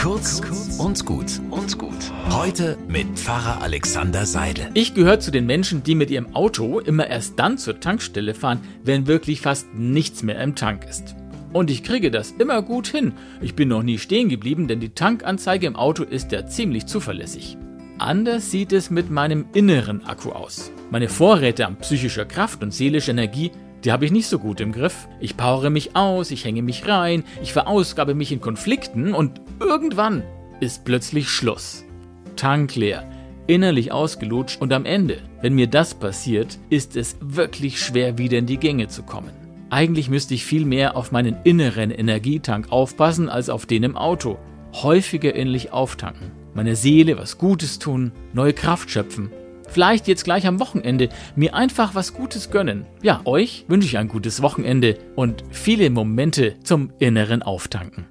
Kurz und gut und gut. Heute mit Pfarrer Alexander Seidel. Ich gehöre zu den Menschen, die mit ihrem Auto immer erst dann zur Tankstelle fahren, wenn wirklich fast nichts mehr im Tank ist. Und ich kriege das immer gut hin. Ich bin noch nie stehen geblieben, denn die Tankanzeige im Auto ist ja ziemlich zuverlässig. Anders sieht es mit meinem inneren Akku aus. Meine Vorräte an psychischer Kraft und seelischer Energie die habe ich nicht so gut im Griff. Ich powere mich aus, ich hänge mich rein, ich verausgabe mich in Konflikten und irgendwann ist plötzlich Schluss. Tank leer, innerlich ausgelutscht und am Ende, wenn mir das passiert, ist es wirklich schwer wieder in die Gänge zu kommen. Eigentlich müsste ich viel mehr auf meinen inneren Energietank aufpassen als auf den im Auto. Häufiger innerlich auftanken, meiner Seele was Gutes tun, neue Kraft schöpfen Vielleicht jetzt gleich am Wochenende mir einfach was Gutes gönnen. Ja, euch wünsche ich ein gutes Wochenende und viele Momente zum inneren Auftanken.